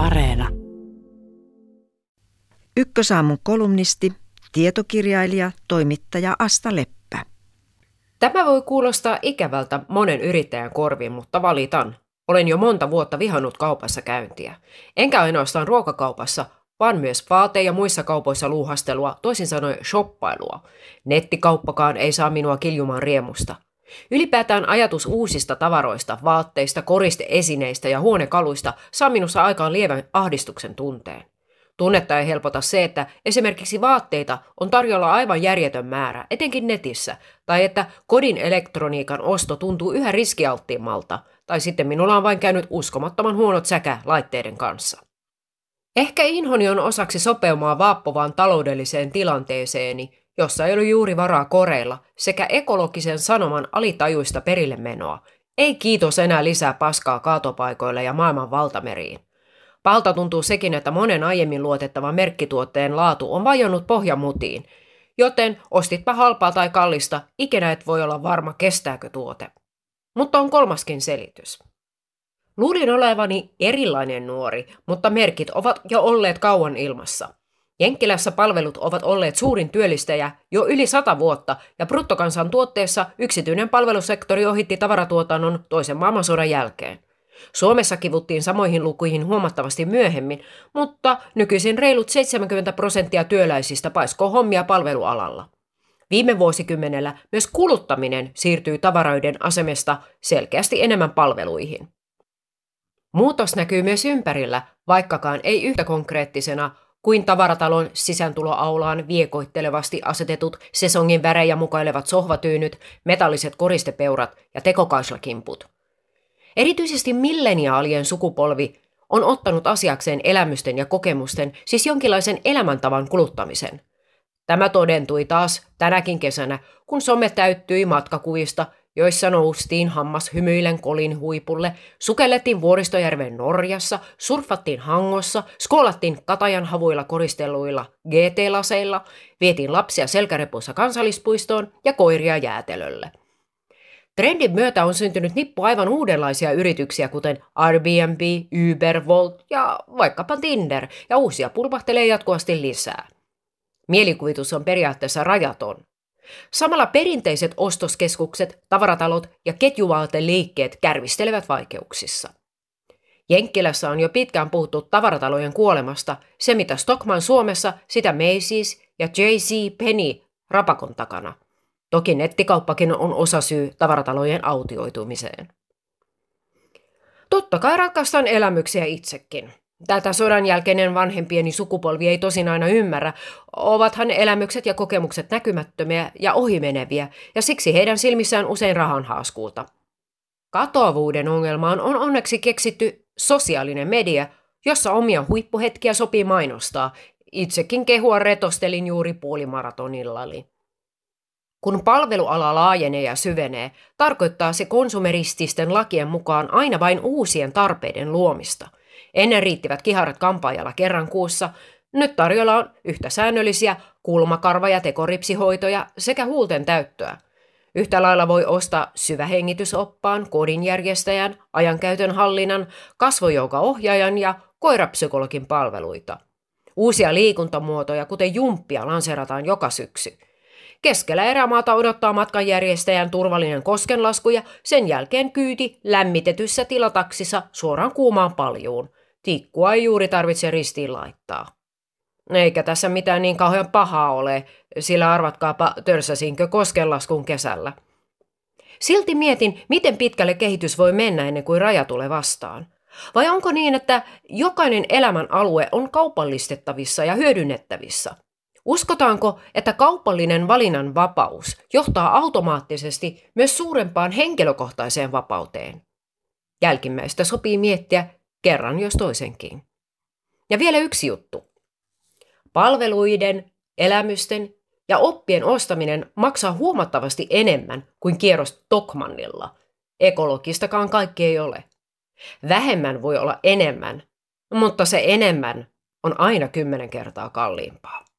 Areena. Ykkösaamun kolumnisti, tietokirjailija, toimittaja Asta Leppä. Tämä voi kuulostaa ikävältä monen yrittäjän korviin, mutta valitan. Olen jo monta vuotta vihannut kaupassa käyntiä. Enkä ainoastaan ruokakaupassa, vaan myös vaate- ja muissa kaupoissa luuhastelua, toisin sanoen shoppailua. Nettikauppakaan ei saa minua kiljumaan riemusta. Ylipäätään ajatus uusista tavaroista, vaatteista, koristeesineistä ja huonekaluista saa minussa aikaan lievän ahdistuksen tunteen. Tunnetta ei helpota se, että esimerkiksi vaatteita on tarjolla aivan järjetön määrä, etenkin netissä, tai että kodin elektroniikan osto tuntuu yhä riskialttiimmalta, tai sitten minulla on vain käynyt uskomattoman huonot säkä laitteiden kanssa. Ehkä inhoni on osaksi sopeumaa vaappovaan taloudelliseen tilanteeseeni, jossa ei ole juuri varaa koreilla, sekä ekologisen sanoman alitajuista perille menoa. Ei kiitos enää lisää paskaa kaatopaikoille ja maailman valtameriin. Palta tuntuu sekin, että monen aiemmin luotettavan merkkituotteen laatu on vajonnut pohjamutiin, joten ostitpa halpaa tai kallista, ikinä et voi olla varma kestääkö tuote. Mutta on kolmaskin selitys. Luulin olevani erilainen nuori, mutta merkit ovat jo olleet kauan ilmassa. Jenkkilässä palvelut ovat olleet suurin työllistäjä jo yli sata vuotta ja bruttokansantuotteessa yksityinen palvelusektori ohitti tavaratuotannon toisen maailmansodan jälkeen. Suomessa kivuttiin samoihin lukuihin huomattavasti myöhemmin, mutta nykyisin reilut 70 prosenttia työläisistä paiskoo hommia palvelualalla. Viime vuosikymmenellä myös kuluttaminen siirtyy tavaroiden asemesta selkeästi enemmän palveluihin. Muutos näkyy myös ympärillä, vaikkakaan ei yhtä konkreettisena kuin tavaratalon sisääntuloaulaan viekoittelevasti asetetut sesongin värejä mukailevat sohvatyynyt, metalliset koristepeurat ja tekokaislakimput. Erityisesti milleniaalien sukupolvi on ottanut asiakseen elämysten ja kokemusten, siis jonkinlaisen elämäntavan kuluttamisen. Tämä todentui taas tänäkin kesänä, kun some täyttyi matkakuvista – joissa noustiin hammas hymyillen kolin huipulle, sukellettiin Vuoristojärven Norjassa, surfattiin Hangossa, skoolattiin Katajan havuilla koristelluilla GT-laseilla, vietiin lapsia selkärepussa kansallispuistoon ja koiria jäätelölle. Trendin myötä on syntynyt nippu aivan uudenlaisia yrityksiä, kuten Airbnb, Uber, Volt ja vaikkapa Tinder, ja uusia pulpahtelee jatkuvasti lisää. Mielikuvitus on periaatteessa rajaton. Samalla perinteiset ostoskeskukset, tavaratalot ja ketjuvaateliikkeet kärvistelevät vaikeuksissa. Jenkkilässä on jo pitkään puhuttu tavaratalojen kuolemasta, se mitä Stockman Suomessa, sitä Macy's ja J.C. Penny rapakon takana. Toki nettikauppakin on osa syy tavaratalojen autioitumiseen. Totta kai rakastan elämyksiä itsekin. Tätä sodan jälkeinen vanhempieni sukupolvi ei tosin aina ymmärrä, ovathan elämykset ja kokemukset näkymättömiä ja ohimeneviä, ja siksi heidän silmissään usein rahan haaskuuta. Katoavuuden ongelmaan on onneksi keksitty sosiaalinen media, jossa omia huippuhetkiä sopii mainostaa. Itsekin kehua retostelin juuri puolimaratonillani. Kun palveluala laajenee ja syvenee, tarkoittaa se konsumerististen lakien mukaan aina vain uusien tarpeiden luomista – Ennen riittivät kiharat kampaajalla kerran kuussa, nyt tarjolla on yhtä säännöllisiä kulmakarva- ja tekoripsihoitoja sekä huulten täyttöä. Yhtä lailla voi ostaa syvähengitysoppaan, kodinjärjestäjän, ajankäytön hallinnan, kasvojoukaohjaajan ja koirapsykologin palveluita. Uusia liikuntamuotoja, kuten jumppia, lanserataan joka syksy. Keskellä erämaata odottaa matkanjärjestäjän turvallinen koskenlasku ja sen jälkeen kyyti lämmitetyssä tilataksissa suoraan kuumaan paljuun – Tikkua ei juuri tarvitse ristiin laittaa. Eikä tässä mitään niin kauhean pahaa ole, sillä arvatkaapa törsäsinkö koskenlaskun kesällä. Silti mietin, miten pitkälle kehitys voi mennä ennen kuin raja tulee vastaan. Vai onko niin, että jokainen elämän alue on kaupallistettavissa ja hyödynnettävissä? Uskotaanko, että kaupallinen valinnan vapaus johtaa automaattisesti myös suurempaan henkilökohtaiseen vapauteen? Jälkimmäistä sopii miettiä kerran jos toisenkin. Ja vielä yksi juttu. Palveluiden, elämysten ja oppien ostaminen maksaa huomattavasti enemmän kuin kierros Tokmannilla. Ekologistakaan kaikki ei ole. Vähemmän voi olla enemmän, mutta se enemmän on aina kymmenen kertaa kalliimpaa.